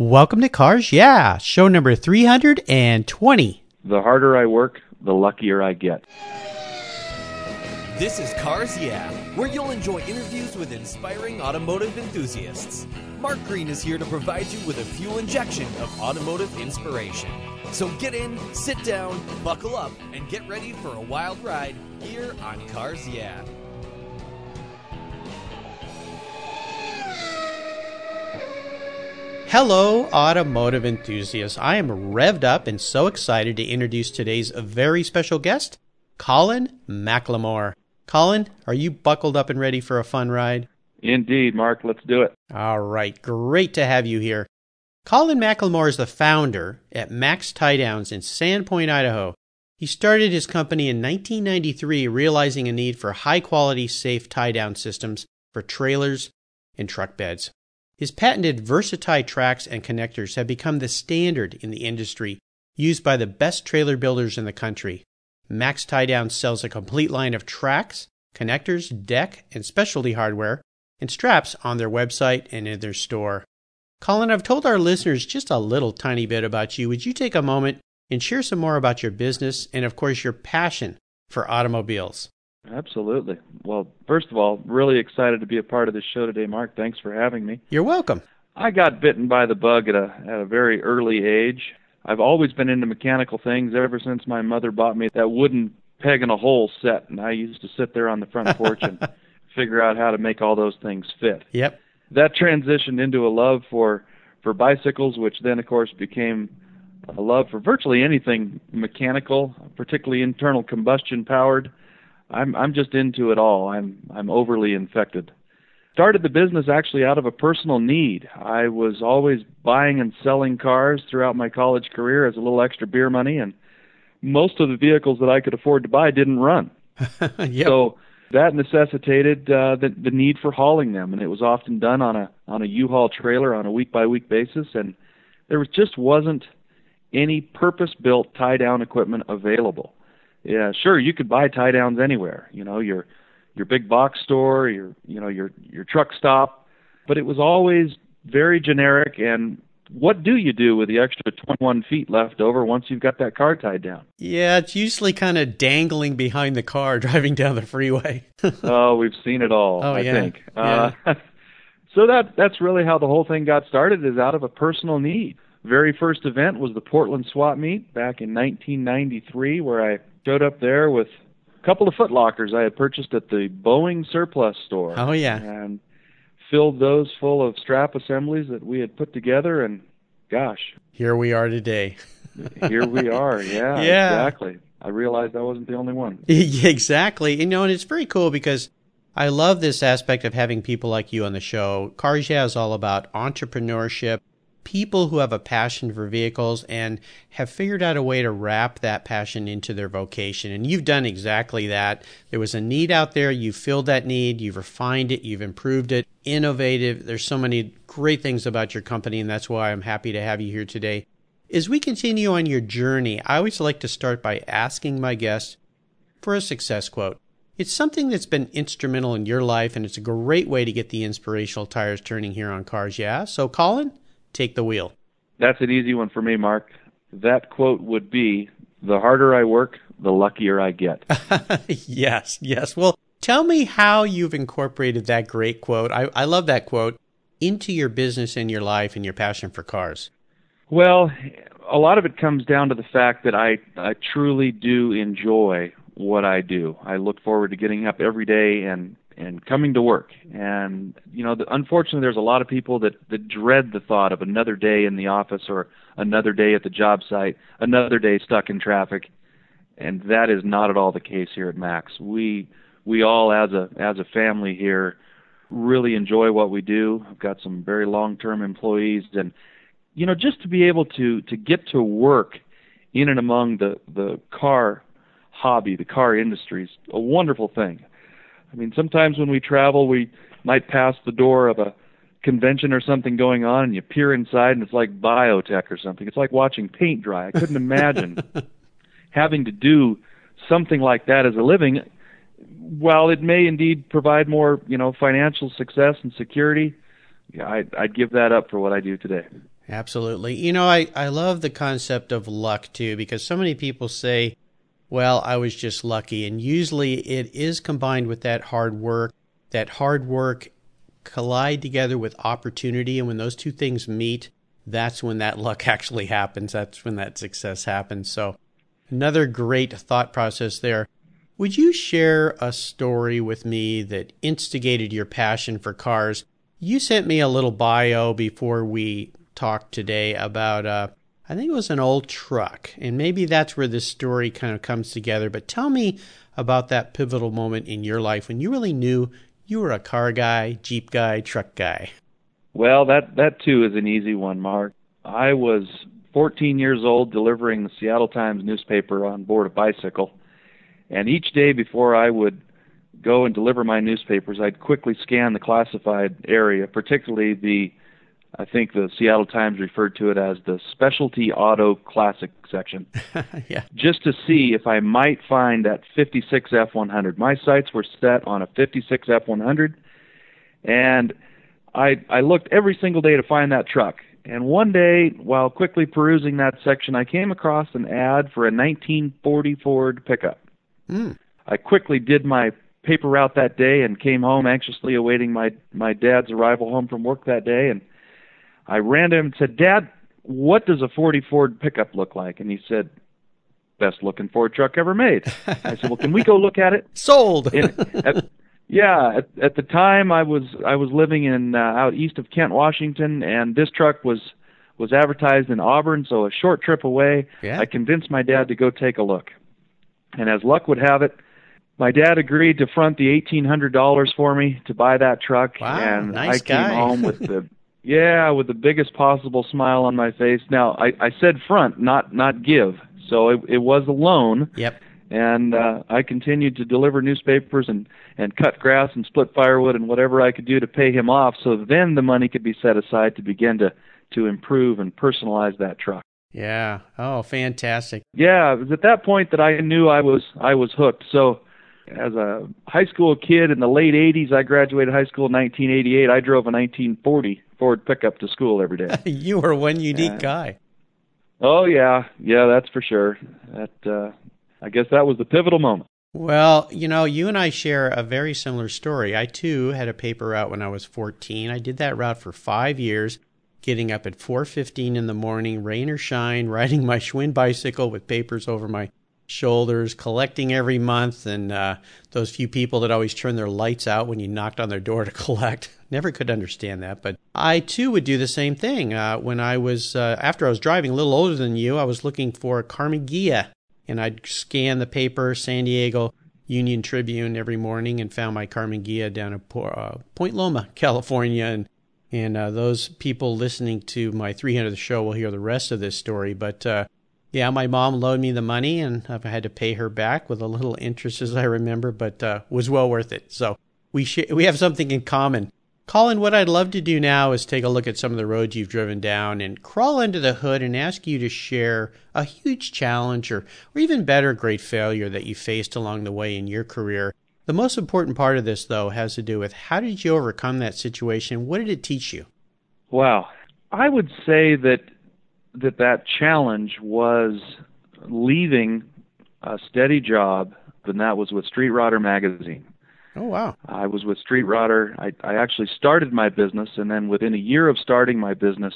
Welcome to Cars Yeah, show number 320. The harder I work, the luckier I get. This is Cars Yeah, where you'll enjoy interviews with inspiring automotive enthusiasts. Mark Green is here to provide you with a fuel injection of automotive inspiration. So get in, sit down, buckle up, and get ready for a wild ride here on Cars Yeah. Hello, automotive enthusiasts. I am revved up and so excited to introduce today's very special guest, Colin McLemore. Colin, are you buckled up and ready for a fun ride? Indeed, Mark. Let's do it. All right, great to have you here. Colin McLemore is the founder at Mac's Tie Downs in Sandpoint, Idaho. He started his company in 1993, realizing a need for high quality, safe tie down systems for trailers and truck beds. His patented Versatie tracks and connectors have become the standard in the industry, used by the best trailer builders in the country. Mac's Tie Down sells a complete line of tracks, connectors, deck, and specialty hardware, and straps on their website and in their store. Colin, I've told our listeners just a little tiny bit about you. Would you take a moment and share some more about your business and, of course, your passion for automobiles? Absolutely. Well, first of all, really excited to be a part of this show today, Mark. Thanks for having me. You're welcome. I got bitten by the bug at a at a very early age. I've always been into mechanical things ever since my mother bought me that wooden peg in a hole set, and I used to sit there on the front porch and figure out how to make all those things fit. Yep. That transitioned into a love for for bicycles, which then, of course, became a love for virtually anything mechanical, particularly internal combustion powered. I'm I'm just into it all. I'm I'm overly infected. Started the business actually out of a personal need. I was always buying and selling cars throughout my college career as a little extra beer money and most of the vehicles that I could afford to buy didn't run. yep. So that necessitated uh, the, the need for hauling them, and it was often done on a on a U-Haul trailer on a week by week basis, and there was, just wasn't any purpose-built tie-down equipment available yeah, sure, you could buy tie downs anywhere. You know, your your big box store, your you know your your truck stop, but it was always very generic. And what do you do with the extra 21 feet left over once you've got that car tied down? Yeah, it's usually kind of dangling behind the car driving down the freeway. oh, we've seen it all. Oh I yeah. think. Yeah. Uh, so that that's really how the whole thing got started. Is out of a personal need. Very first event was the Portland Swap Meet back in 1993, where I showed up there with a couple of foot lockers I had purchased at the Boeing surplus store. Oh yeah. And filled those full of strap assemblies that we had put together and gosh. Here we are today. here we are. Yeah, yeah. exactly. I realized I wasn't the only one. exactly. You know, and it's very cool because I love this aspect of having people like you on the show. Cars Yeah is all about entrepreneurship, people who have a passion for vehicles and have figured out a way to wrap that passion into their vocation. And you've done exactly that. There was a need out there, you filled that need, you've refined it, you've improved it, innovative. There's so many great things about your company, and that's why I'm happy to have you here today. As we continue on your journey, I always like to start by asking my guests for a success quote. It's something that's been instrumental in your life, and it's a great way to get the inspirational tires turning here on Cars Yeah. So, Colin, take the wheel? That's an easy one for me, Mark. That quote would be The harder I work, the luckier I get. yes, yes. Well, tell me how you've incorporated that great quote. I, I love that quote into your business and your life and your passion for cars. Well, a lot of it comes down to the fact that I, I truly do enjoy what I do. I look forward to getting up every day and and coming to work. And you know, the, unfortunately, there's a lot of people that that dread the thought of another day in the office or another day at the job site, another day stuck in traffic. And that is not at all the case here at Mac's. We we all as a as a family here really enjoy what we do. I've got some very long-term employees and you know, just to be able to to get to work in and among the the car hobby, the car industry is a wonderful thing. I mean, sometimes when we travel, we might pass the door of a convention or something going on, and you peer inside, and it's like biotech or something. It's like watching paint dry. I couldn't imagine having to do something like that as a living. While it may indeed provide more, you know, financial success and security, yeah, I'd, I'd give that up for what I do today. Absolutely. You know, I, I love the concept of luck too, because so many people say, well, I was just lucky. And usually it is combined with that hard work. That hard work collide together with opportunity. And when those two things meet, that's when that luck actually happens. That's when that success happens. So, another great thought process there. Would you share a story with me that instigated your passion for cars? You sent me a little bio before we talked today about, uh, I think it was an old truck, and maybe that's where this story kind of comes together. But tell me about that pivotal moment in your life when you really knew you were a car guy, Jeep guy, truck guy. Well, that that too is an easy one, Mark. I was 14 years old delivering the Seattle Times newspaper on board a bicycle. And each day before I would go and deliver my newspapers, I'd quickly scan the classified area, particularly the I think the Seattle Times referred to it as the specialty auto classic section. yeah. Just to see if I might find that 56 F100. My sights were set on a 56 F100 and I I looked every single day to find that truck. And one day, while quickly perusing that section, I came across an ad for a 1940 Ford pickup. Mm. I quickly did my paper route that day and came home anxiously awaiting my my dad's arrival home from work that day and I ran to him and said, "Dad, what does a 40 Ford pickup look like?" And he said, "Best looking Ford truck ever made." I said, "Well, can we go look at it?" Sold. and, at, yeah, at, at the time I was I was living in uh, out east of Kent, Washington, and this truck was was advertised in Auburn, so a short trip away. Yeah. I convinced my dad to go take a look. And as luck would have it, my dad agreed to front the eighteen hundred dollars for me to buy that truck, Wow, and nice I came home with the yeah with the biggest possible smile on my face. Now I, I said front, not not give, so it, it was a loan Yep. and uh, I continued to deliver newspapers and and cut grass and split firewood and whatever I could do to pay him off. So then the money could be set aside to begin to to improve and personalize that truck. Yeah. Oh, fantastic. Yeah, it was at that point that I knew I was I was hooked. So as a high school kid in the late 80s, I graduated high school in 1988. I drove a 1940 Ford pickup to school every day. you are one unique Yeah. guy. oh yeah, yeah, that's for sure. That uh I guess that was the pivotal moment. Well, you know, you and I share a very similar story. I too had a paper route when I was 14. I did that route for 5 years, getting up at 4:15 in the morning, rain or shine, riding my Schwinn bicycle with papers over my shoulders, collecting every month and uh, those few people that always turn their lights out when you knocked on their door to collect. Never could understand that, but I too would do the same thing. Uh, when I was uh, after I was driving a little older than you, I was looking for a Karmann Ghia and I'd scan the paper, San Diego Union Tribune, every morning, and found my Karmann Ghia down at uh, Point Loma, California. And and uh, those people listening to my 300th show will hear the rest of this story. But uh, yeah, my mom loaned me the money, and I've had to pay her back with a little interest, as I remember, but uh, was well worth it. So we sh- we have something in common. Colin, what I'd love to do now is take a look at some of the roads you've driven down and crawl under the hood and ask you to share a huge challenge or, or even better, great failure that you faced along the way in your career. The most important part of this, though, has to do with how did you overcome that situation? What did it teach you? Wow. I would say that that that challenge was leaving a steady job, and that was with Street Rodder magazine. Oh, wow. I was with Street Rodder. I, I actually started my business, and then within a year of starting my business,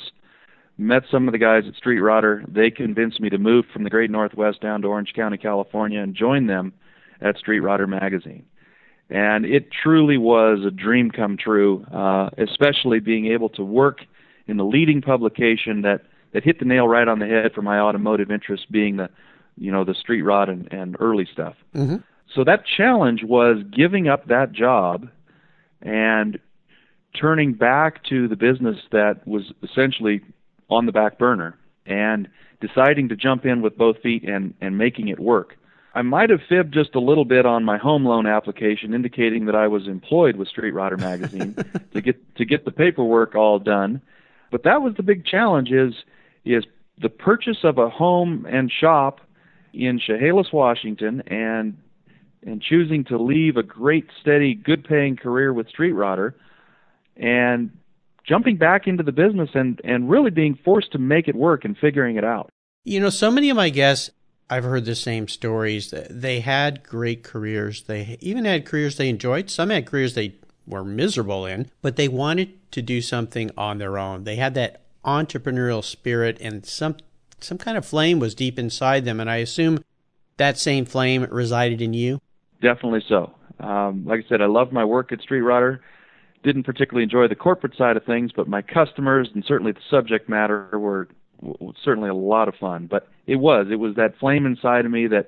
met some of the guys at Street Rodder. They convinced me to move from the Great Northwest down to Orange County, California, and join them at Street Rodder magazine. And it truly was a dream come true, uh, especially being able to work in the leading publication that that hit the nail right on the head for my automotive interest, being the, you know, the street rod and, and early stuff. Mm-hmm. So that challenge was giving up that job and turning back to the business that was essentially on the back burner and deciding to jump in with both feet and, and making it work. I might have fibbed just a little bit on my home loan application indicating that I was employed with Street Rodder magazine to get to get the paperwork all done. But that was the big challenge is is the purchase of a home and shop in Chehalis, Washington and and choosing to leave a great steady good paying career with Street Rodder and jumping back into the business and and really being forced to make it work and figuring it out. You know, so many of my guests I've heard the same stories. They had great careers. They even had careers they enjoyed. Some had careers they were miserable in, but they wanted to do something on their own. They had that entrepreneurial spirit and some some kind of flame was deep inside them and I assume that same flame resided in you. Definitely so. Um, like I said, I loved my work at Street Rodder. Didn't particularly enjoy the corporate side of things, but my customers and certainly the subject matter were certainly a lot of fun. But it was it was that flame inside of me that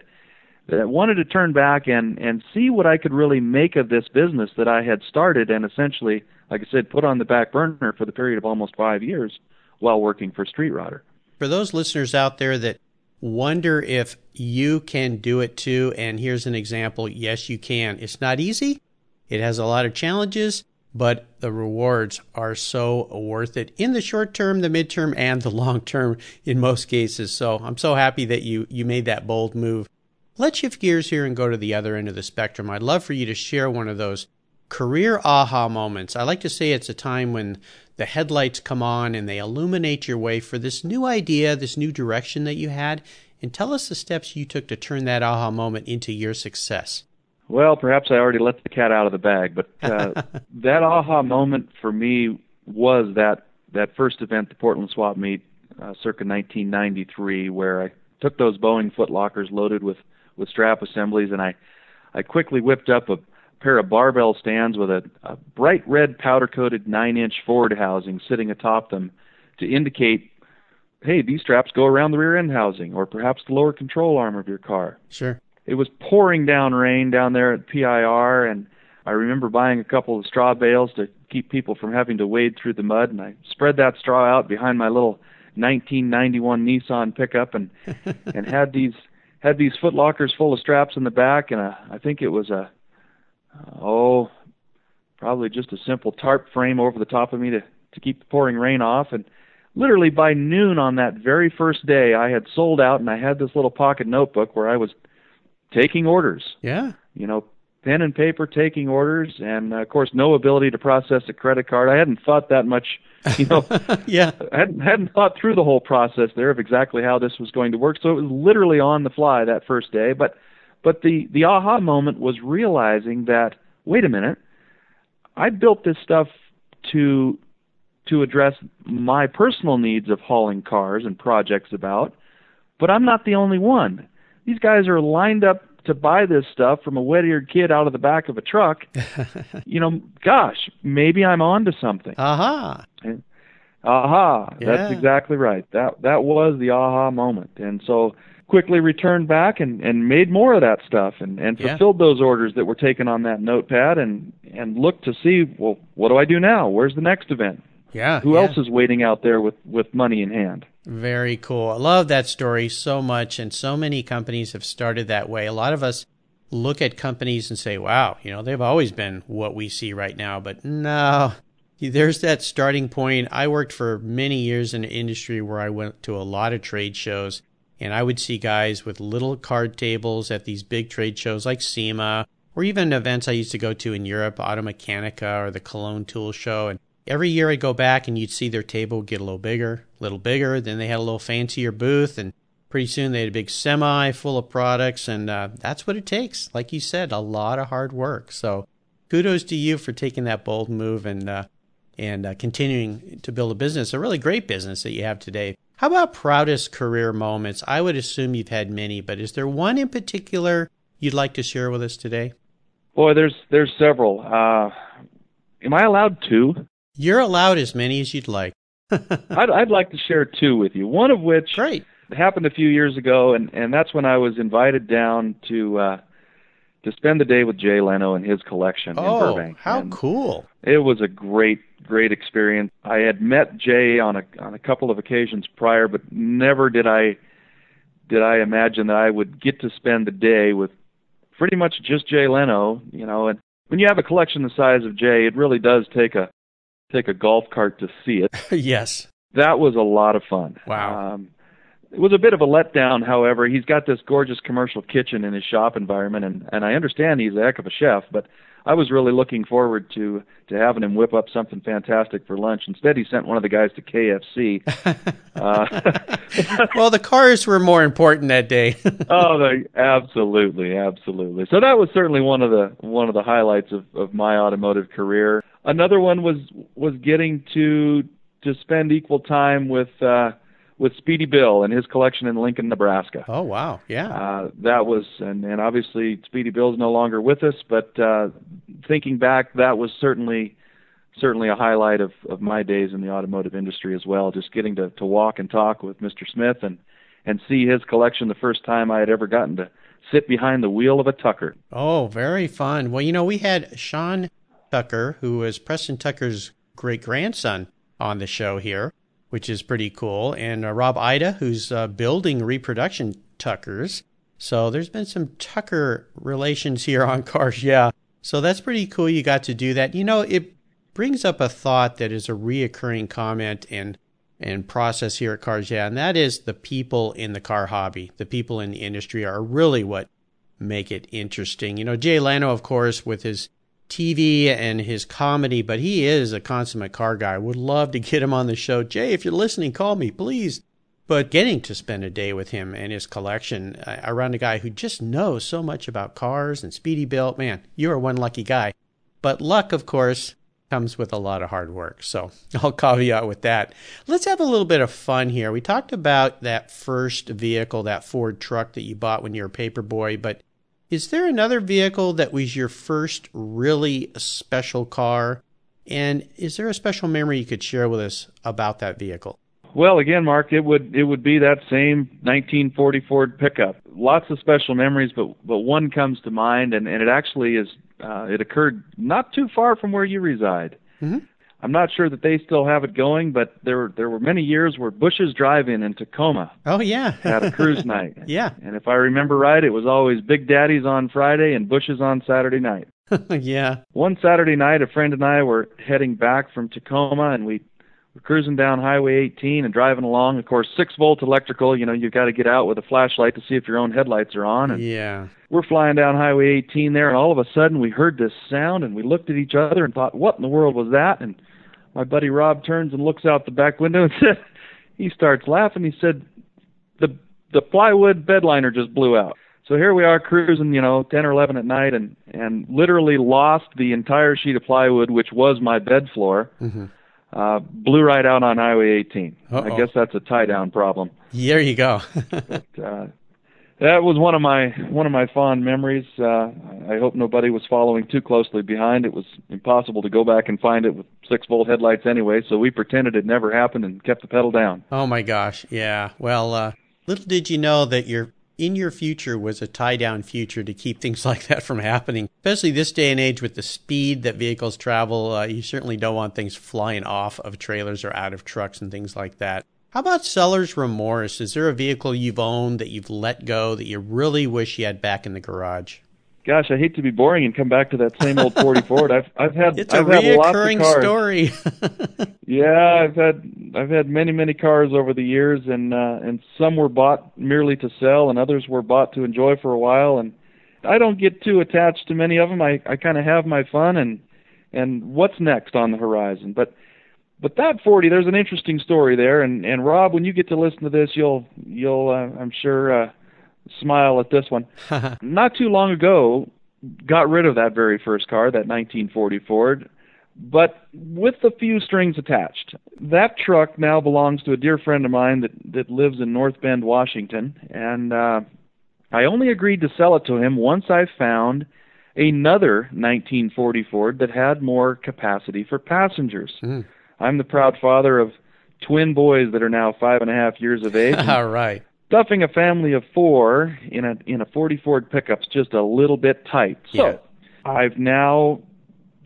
that wanted to turn back and and see what I could really make of this business that I had started and essentially, like I said, put on the back burner for the period of almost five years while working for Street Rodder. For those listeners out there that wonder if you can do it too, and here's an example: yes, you can. It's not easy. It has a lot of challenges but the rewards are so worth it in the short term, the midterm, and the long term in most cases. So I'm so happy that you you made that bold move. Let's shift gears here and go to the other end of the spectrum. I'd love for you to share one of those career aha moments. I like to say it's a time when the headlights come on and they illuminate your way for this new idea, this new direction that you had, and tell us the steps you took to turn that aha moment into your success. Well, perhaps I already let the cat out of the bag, but uh, that aha moment for me was that that first event, the Portland Swap Meet, uh, circa 1993, where I took those Boeing footlockers loaded with with strap assemblies, and I I quickly whipped up a pair of barbell stands with a, a bright red powder coated nine inch Ford housing sitting atop them to indicate hey, these straps go around the rear end housing or perhaps the lower control arm of your car. Sure it was pouring down rain down there at PIR, and I remember buying a couple of straw bales to keep people from having to wade through the mud, and I spread that straw out behind my little 1991 Nissan pickup, and and had these had these foot lockers full of straps in the back, and a, I think it was a oh probably just a simple tarp frame over the top of me to to keep the pouring rain off, and literally by noon on that very first day, I had sold out, and I had this little pocket notebook where I was taking orders. Yeah. You know, pen and paper taking orders, and uh, of course, no ability to process a credit card. I hadn't thought that much. You know, yeah, I hadn't hadn't thought through the whole process there of exactly how this was going to work. So it was literally on the fly that first day. But but the the aha moment was realizing that wait a minute, I built this stuff to to address my personal needs of hauling cars and projects about, but I'm not the only one these guys are lined up to buy this stuff from a wet-eared kid out of the back of a truck. you know, gosh, maybe I'm on to something. Aha. Aha. Yeah. That's exactly right. That that was the aha moment. And so quickly returned back and, and made more of that stuff and, and fulfilled yeah. those orders that were taken on that notepad and, and looked to see, well, what do I do now? Where's the next event? Yeah. Who yeah. else is waiting out there with, with money in hand? Very cool. I love that story so much. And so many companies have started that way. A lot of us look at companies and say, wow, you know, they've always been what we see right now. But no, there's that starting point. I worked for many years in an industry where I went to a lot of trade shows. And I would see guys with little card tables at these big trade shows like SEMA or even events I used to go to in Europe, Automechanika or the Cologne Tool Show. And every year I'd go back and you'd see their table get a little bigger, a little bigger. Then they had a little fancier booth, and pretty soon they had a big semi full of products. And uh, that's what it takes. Like you said, a lot of hard work. So kudos to you for taking that bold move and uh, and uh, continuing to build a business, a really great business that you have today. How about proudest career moments? I would assume you've had many, but is there one in particular you'd like to share with us today? Boy, there's there's several. Uh, am I allowed two? You're allowed as many as you'd like. I'd, I'd like to share two with you. One of which Great. happened a few years ago, and and that's when I was invited down to uh, to spend the day with Jay Leno and his collection oh, in Burbank. how and cool! It was a great great experience. I had met Jay on a on a couple of occasions prior, but never did I did I imagine that I would get to spend the day with pretty much just Jay Leno. You know, and when you have a collection the size of Jay, it really does take a take a golf cart to see it. yes. That was a lot of fun. Wow. Um, it was a bit of a letdown, however. He's got this gorgeous commercial kitchen in his shop environment, and, and I understand he's a heck of a chef, but I was really looking forward to to having him whip up something fantastic for lunch. Instead, he sent one of the guys to KFC. uh, well, the cars were more important that day. oh, they, absolutely, absolutely. So that was certainly one of the one of the highlights of, of my automotive career. Another one was was getting to to spend equal time with. Uh, with Speedy Bill and his collection in Lincoln, Nebraska. Oh wow, yeah. Uh, that was and and obviously Speedy Bill's no longer with us, but uh, thinking back, that was certainly certainly a highlight of of my days in the automotive industry as well. Just getting to to walk and talk with Mr. Smith and and see his collection the first time I had ever gotten to sit behind the wheel of a Tucker. Oh, very fun. Well, you know, we had Sean Tucker, who was Preston Tucker's great grandson, on the show here which is pretty cool. And uh, Rob Ida, who's uh, building reproduction Tuckers. So there's been some Tucker relations here on Cars Yeah. So that's pretty cool you got to do that. You know, it brings up a thought that is a reoccurring comment and and process here at Cars Yeah, and that is the people in the car hobby, the people in the industry are really what make it interesting. You know, Jay Leno, of course, with his TV and his comedy, but he is a consummate car guy. Would love to get him on the show. Jay, if you're listening, call me, please. But getting to spend a day with him and his collection around a guy who just knows so much about cars and Speedy Bill, man, you are one lucky guy. But luck, of course, comes with a lot of hard work. So I'll caveat with that. Let's have a little bit of fun here. We talked about that first vehicle, that Ford truck that you bought when you were a paper boy, but is there another vehicle that was your first really special car? And is there a special memory you could share with us about that vehicle? Well, again, Mark, it would it would be that same 1940 Ford pickup. Lots of special memories, but but one comes to mind, and and it actually is uh, it occurred not too far from where you reside. Mm-hmm. I'm not sure that they still have it going, but there there were many years where Bush's Drive-In in Tacoma. Oh yeah, had a cruise night. yeah, and if I remember right, it was always Big Daddy's on Friday and Bush's on Saturday night. yeah. One Saturday night, a friend and I were heading back from Tacoma, and we were cruising down Highway 18 and driving along. Of course, six volt electrical. You know, you've got to get out with a flashlight to see if your own headlights are on. And yeah. We're flying down Highway 18 there, and all of a sudden we heard this sound, and we looked at each other and thought, "What in the world was that?" And my buddy Rob turns and looks out the back window and said, he starts laughing. He said, the the plywood bed liner just blew out. So here we are cruising, you know, 10 or 11 at night, and and literally lost the entire sheet of plywood, which was my bed floor. Mm-hmm. Uh, blew right out on Highway 18. Uh-oh. I guess that's a tie down problem. There you go. but, uh, that was one of my one of my fond memories. Uh, I hope nobody was following too closely behind. It was impossible to go back and find it with six volt headlights anyway, so we pretended it never happened and kept the pedal down. Oh my gosh, yeah. Well, uh, little did you know that your in your future was a tie down future to keep things like that from happening. Especially this day and age with the speed that vehicles travel, uh, you certainly don't want things flying off of trailers or out of trucks and things like that. How about seller's remorse? Is there a vehicle you've owned that you've let go that you really wish you had back in the garage? Gosh, I hate to be boring and come back to that same old 40 Ford. I've I've had it's I've a reoccurring story. yeah, I've had I've had many many cars over the years, and uh, and some were bought merely to sell, and others were bought to enjoy for a while. And I don't get too attached to many of them. I I kind of have my fun and and what's next on the horizon. But but that 40, there's an interesting story there. And and Rob, when you get to listen to this, you'll you'll uh, I'm sure uh, smile at this one. Not too long ago, got rid of that very first car, that 1940 Ford, but with a few strings attached. That truck now belongs to a dear friend of mine that that lives in North Bend, Washington, and uh, I only agreed to sell it to him once I found another 1940 Ford that had more capacity for passengers. Mm. I'm the proud father of twin boys that are now five and a half years of age. All right. Stuffing a family of four in a in a 40 Ford pickup's just a little bit tight. So yeah. I've now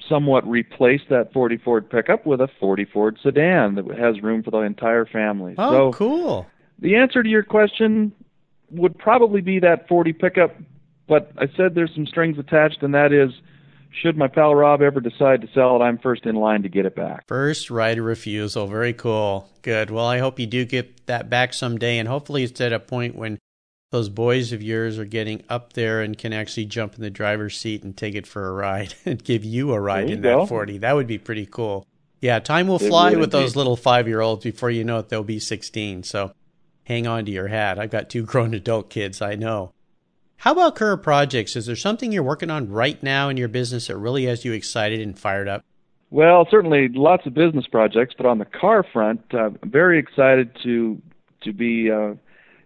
somewhat replaced that 40 Ford pickup with a 40 Ford sedan that has room for the entire family. Oh, so cool. The answer to your question would probably be that 40 pickup, but I said there's some strings attached, and that is should my pal Rob ever decide to sell it, I'm first in line to get it back. First right of refusal. Very cool. Good. Well, I hope you do get that back someday, and hopefully it's at a point when those boys of yours are getting up there and can actually jump in the driver's seat and take it for a ride and give you a ride you in go. that 40. That would be pretty cool. Yeah, time will It fly with those indeed. little five year olds before you know it, they'll be 16. So hang on to your hat. I've got two grown adult kids, I know. How about current projects? Is there something you're working on right now in your business that really has you excited and fired up? Well, certainly lots of business projects, but on the car front, uh, I'm very excited to to be uh,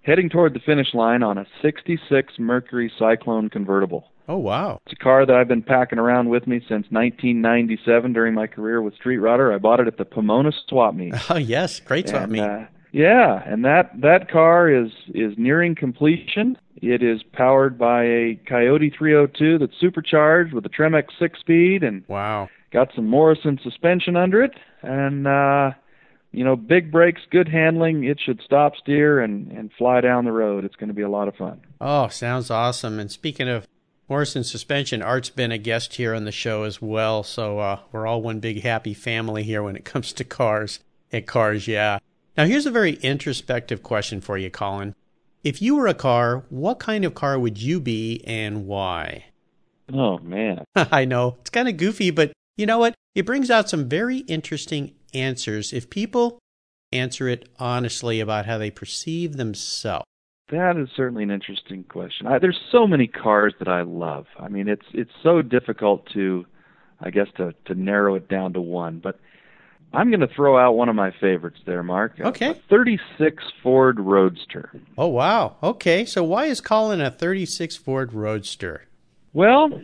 heading toward the finish line on a 66 Mercury Cyclone convertible. Oh, wow. It's a car that I've been packing around with me since 1997 during my career with Street Rodder. I bought it at the Pomona Swap Meet. Oh, yes. Great swap and, meet. uh, yeah, and that that car is is nearing completion. It is powered by a Coyote 302 that's supercharged with a Tremec six-speed and wow. got some Morrison suspension under it, and uh, you know, big brakes, good handling. It should stop, steer, and and fly down the road. It's going to be a lot of fun. Oh, sounds awesome. And speaking of Morrison suspension, Art's been a guest here on the show as well. So uh, we're all one big happy family here when it comes to cars. At Cars, yeah. Now, here's a very introspective question for you, Colin. If you were a car, what kind of car would you be and why? Oh man, I know it's kind of goofy, but you know what? It brings out some very interesting answers if people answer it honestly about how they perceive themselves. that is certainly an interesting question. I, there's so many cars that I love. I mean, it's it's so difficult to, I guess, to to narrow it down to one. But I'm going to throw out one of my favorites there, Mark. Okay. A 36 Ford Roadster. Oh, wow. Okay, so why is Colin a 36 Ford Roadster? Well,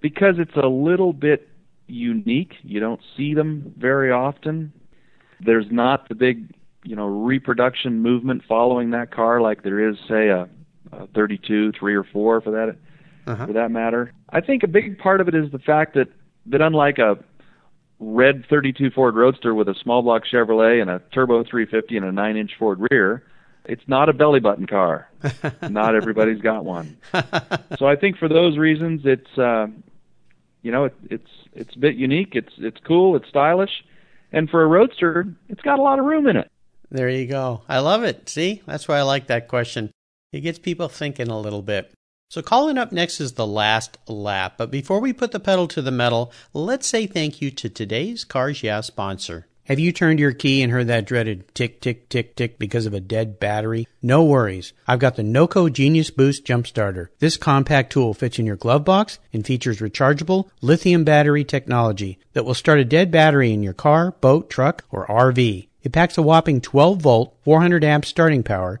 because it's a little bit unique. You don't see them very often. There's not the big, you know, reproduction movement following that car like there is, say, a, a 32, 3 or 4 for that Uh-huh. for that matter. I think a big part of it is the fact that that unlike a red 32 Ford Roadster with a small block Chevrolet and a turbo 350 and a 9-inch Ford rear, it's not a belly button car. not everybody's got one. So I think for those reasons, it's uh, you know it, it's it's a bit unique. It's it's cool. It's stylish, and for a roadster, it's got a lot of room in it. There you go. I love it. See, that's why I like that question. It gets people thinking a little bit. So, Colin up next is the last lap. But before we put the pedal to the metal, let's say thank you to today's Cars Yeah sponsor. Have you turned your key and heard that dreaded tick, tick, tick, tick because of a dead battery? No worries. I've got the NOCO Genius Boost Jump Starter. This compact tool fits in your glove box and features rechargeable lithium battery technology that will start a dead battery in your car, boat, truck, or RV. It packs a whopping 12 volt, 400 amp starting power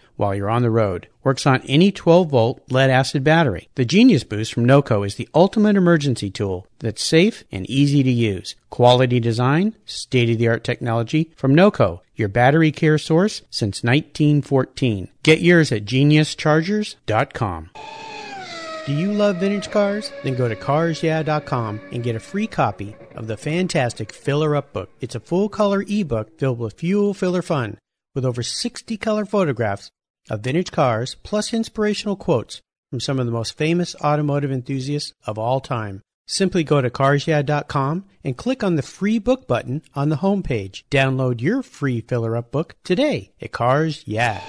while you're on the road. Works on any 12 volt lead acid battery. The Genius Boost from NOCO is the ultimate emergency tool that's safe and easy to use. Quality design, state of the art technology from NOCO, your battery care source since 1914. Get yours at geniuschargers.com. Do you love vintage cars? Then go to carsyeah.com and get a free copy of the fantastic Filler Up book. It's a full color ebook filled with fuel filler fun with over 60 color photographs of vintage cars plus inspirational quotes from some of the most famous automotive enthusiasts of all time. Simply go to carsyeah.com and click on the free book button on the homepage. Download your free Filler Up book today at Cars Yeah.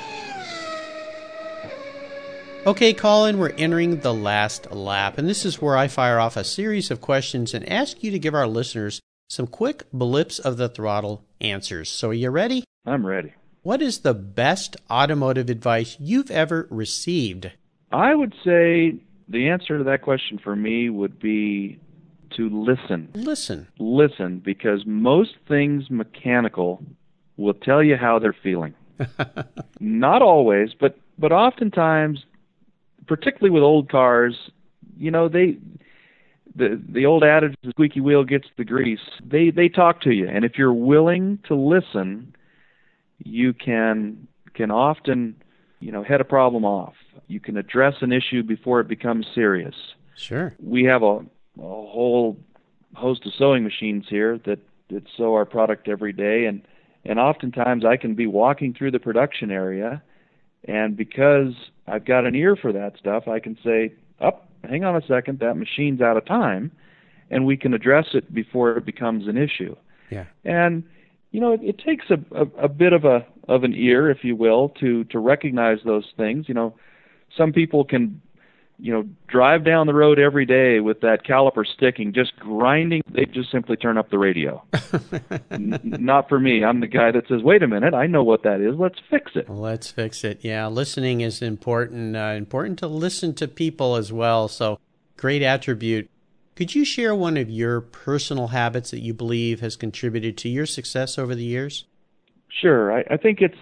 Okay, Colin, we're entering the last lap, and this is where I fire off a series of questions and ask you to give our listeners some quick blips of the throttle answers. So, are you ready? I'm ready. What is the best automotive advice you've ever received? I would say the answer to that question for me would be to listen. Listen. Listen, because most things mechanical will tell you how they're feeling. Not always, but but oftentimes, particularly with old cars, you know they the the old adage the squeaky wheel gets the grease. They they talk to you, and if you're willing to listen, you can can often you know head a problem off. You can address an issue before it becomes serious. Sure. We have a, a whole host of sewing machines here that that sew our product every day, and and oftentimes I can be walking through the production area, and because I've got an ear for that stuff, I can say, "Up, oh, hang on a second, that machine's out of time," and we can address it before it becomes an issue. Yeah. And you know, it, it takes a, a a bit of a of an ear, if you will, to to recognize those things. You know, some people can you know, drive down the road every day with that caliper sticking, just grinding, they just simply turn up the radio. N- not for me. I'm the guy that says, "Wait a minute, I know what that is. Let's fix it." Let's fix it. Yeah, listening is important. Uh, important to listen to people as well. So, great attribute. Could you share one of your personal habits that you believe has contributed to your success over the years? Sure. I, I think it's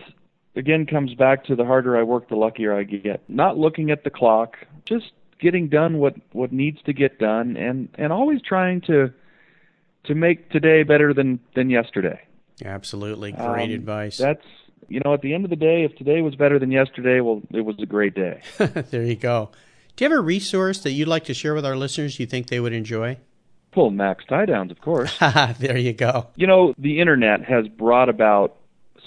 again comes back to the harder I work, the luckier I get. Not looking at the clock, just getting done what what needs to get done, and and always trying to to make today better than than yesterday. Absolutely, great um, advice. That's you know, at the end of the day, if today was better than yesterday, well, it was a great day. there you go. Do you have a resource that you'd like to share with our listeners you think they would enjoy? Well, Mac's tie downs, of course. there you go. You know, the internet has brought about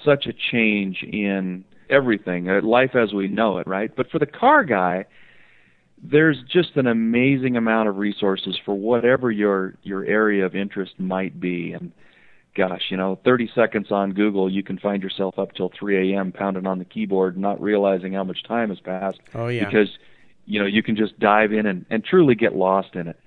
such a change in everything, uh, life as we know it, right? But for the car guy, there's just an amazing amount of resources for whatever your your area of interest might be and gosh you know 30 seconds on google you can find yourself up till 3 a.m pounding on the keyboard not realizing how much time has passed oh yeah because you know you can just dive in and, and truly get lost in it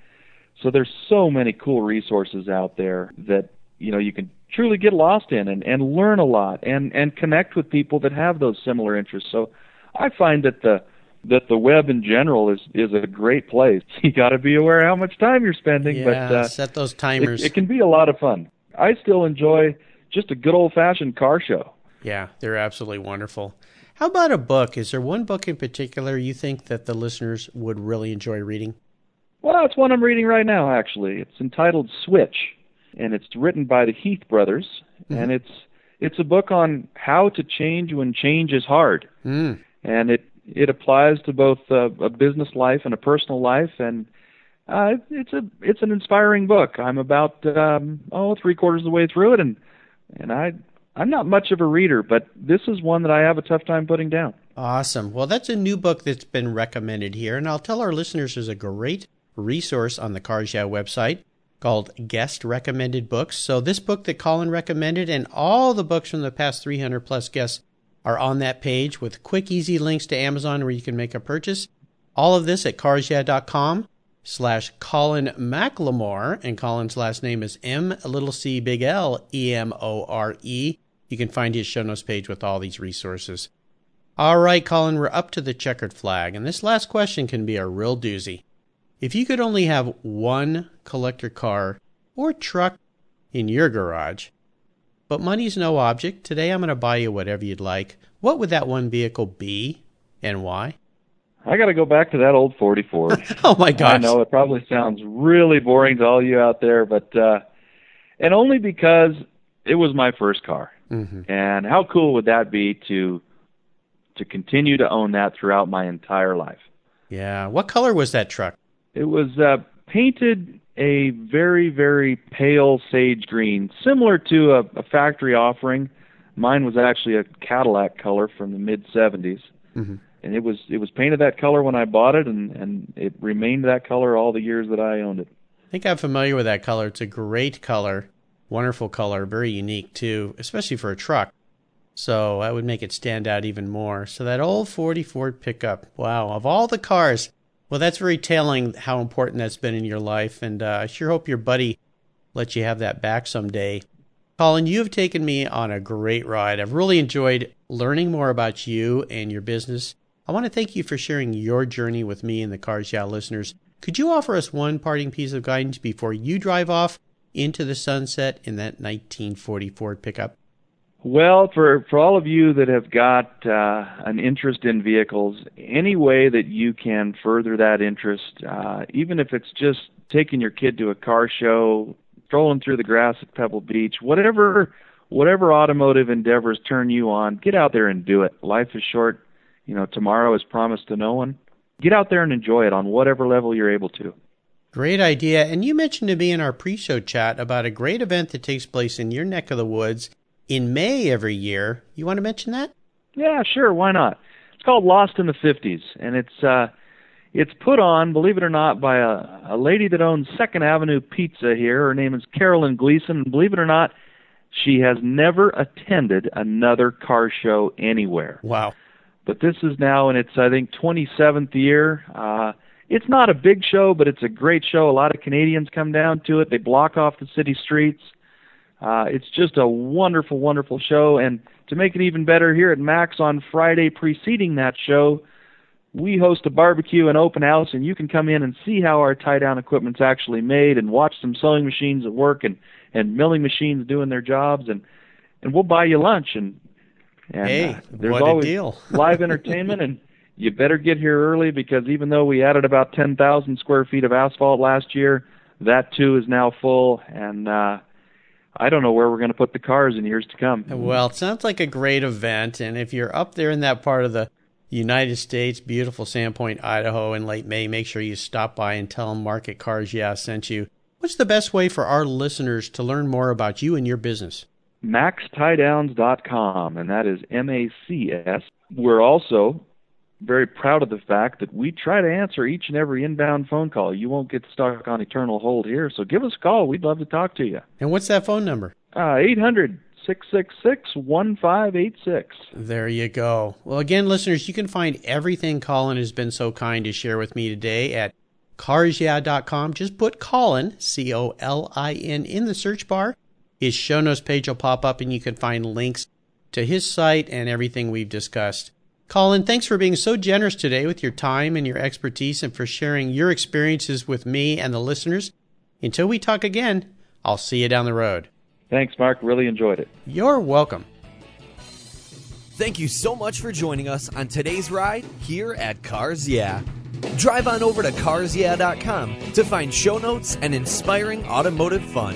so there's so many cool resources out there that you know you can truly get lost in and, and learn a lot and, and connect with people that have those similar interests. So I find that the that the web in general is is a great place. You got to be aware how much time you're spending, yeah, but uh, set those timers. It, it can be a lot of fun. I still enjoy just a good old fashioned car show. Yeah, they're absolutely wonderful. How about a book? Is there one book in particular you think that the listeners would really enjoy reading? Well, it's one I'm reading right now, actually. It's entitled Switch and it's written by the Heath brothers, mm-hmm. and it's it's a book on how to change when change is hard, mm. and it it applies to both a, a business life and a personal life, and uh, it's a it's an inspiring book. I'm about um, oh three quarters of the way through it, and and I I'm not much of a reader, but this is one that I have a tough time putting down. Awesome. Well, that's a new book that's been recommended here, and I'll tell our listeners there's a great resource on the Cars Yeah website called Guest Recommended Books. So, this book that Colin recommended and all the books from the past 300 plus guests are on that page with quick, easy links to Amazon where you can make a purchase. All of this at carsyeah.com slash Colin McLemore. And Colin's last name is M little c big L E M O R E. You can find his show notes page with all these resources. All right, Colin, we're up to the checkered flag. And this last question can be a real doozy. If you could only have one collector car or truck in your garage, but money's no object, today I'm going to buy you whatever you'd like. What would that one vehicle be and why? I got to go back to that old 44. Oh my gosh. I know it probably sounds really boring to all you out there, but uh and only because it was my first car. Mm-hmm. And how cool would that be to to continue to own that throughout my entire life? Yeah. What color was that truck? It was uh, painted a very, very pale sage green, similar to a, a factory offering. Mine was actually a Cadillac color from the mid 70s, mm-hmm. and it was it was painted that color when I bought it, and and it remained that color all the years that I owned it. I think I'm familiar with that color. It's a great color, wonderful color, very unique too, especially for a truck. So that would make it stand out even more. So that old 40 Ford pickup, wow! Of all the cars, well, that's very telling how important that's been in your life, and uh, I sure hope your buddy lets you have that back someday. Colin, you have taken me on a great ride. I've really enjoyed learning more about you and your business. I want to thank you for sharing your journey with me and the Cars Yeah listeners. Could you offer us one parting piece of guidance before you drive off into the sunset in that 1940 Ford pickup? Well, for for all of you that have got uh, an interest in vehicles, any way that you can further that interest, uh, even if it's just taking your kid to a car show, strolling through the grass at Pebble Beach, whatever whatever automotive endeavors turn you on, get out there and do it. Life is short. You know, tomorrow is promised to no one. get out there and enjoy it on whatever level you're able to. Great idea. And you mentioned to me in our pre show chat about a great event that takes place in your neck of the woods in May every year. You want to mention that? Yeah, sure. Why not? It's called Lost in the 50s, and it's uh, it's put on, believe it or not, by a, a lady that owns Second Avenue Pizza here. Her name is Carolyn Gleason, and believe it or not, she has never attended another car show anywhere. Wow. But this is now in its, I think, 27th year. Uh, it's not a big show, but it's a great show. A lot of Canadians come down to it. They block off the city streets. Uh, it's just a wonderful, wonderful show. And to make it even better, here at Mac's on Friday preceding that show, we host a barbecue and open house, and you can come in and see how our tie down equipment's actually made, and watch some sewing machines at work and and milling machines doing their jobs, and and we'll buy you lunch and and hey, uh, there's what always a deal. live entertainment and you better get here early because even though we added about 10,000 square feet of asphalt last year, that too is now full and uh I don't know where we're going to put the cars in years to come. Well, it sounds like a great event and if you're up there in that part of the United States, beautiful Sandpoint, Idaho in late May, make sure you stop by and tell them Mark at Cars Yeah sent you. What's the best way for our listeners to learn more about you and your business? MacsTiedowns.com, and that is M A C S. We're also very proud of the fact that we try to answer each and every inbound phone call. You won't get stuck on eternal hold here, so give us a call. We'd love to talk to you. And what's that phone number? Uh, 800 666 1586. There you go. Well, again, listeners, you can find everything Colin has been so kind to share with me today at carsyeah.com. Just put Colin, C O L I N, in the search bar. His show notes page will pop up and you can find links to his site and everything we've discussed. Colin, thanks for being so generous today with your time and your expertise and for sharing your experiences with me and the listeners. Until we talk again, I'll see you down the road. Thanks, Mark. Really enjoyed it. You're welcome. Thank you so much for joining us on today's ride here at Cars Yeah. Drive on over to carsyeah.com to find show notes and inspiring automotive fun.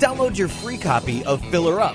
Download your free copy of Filler Up,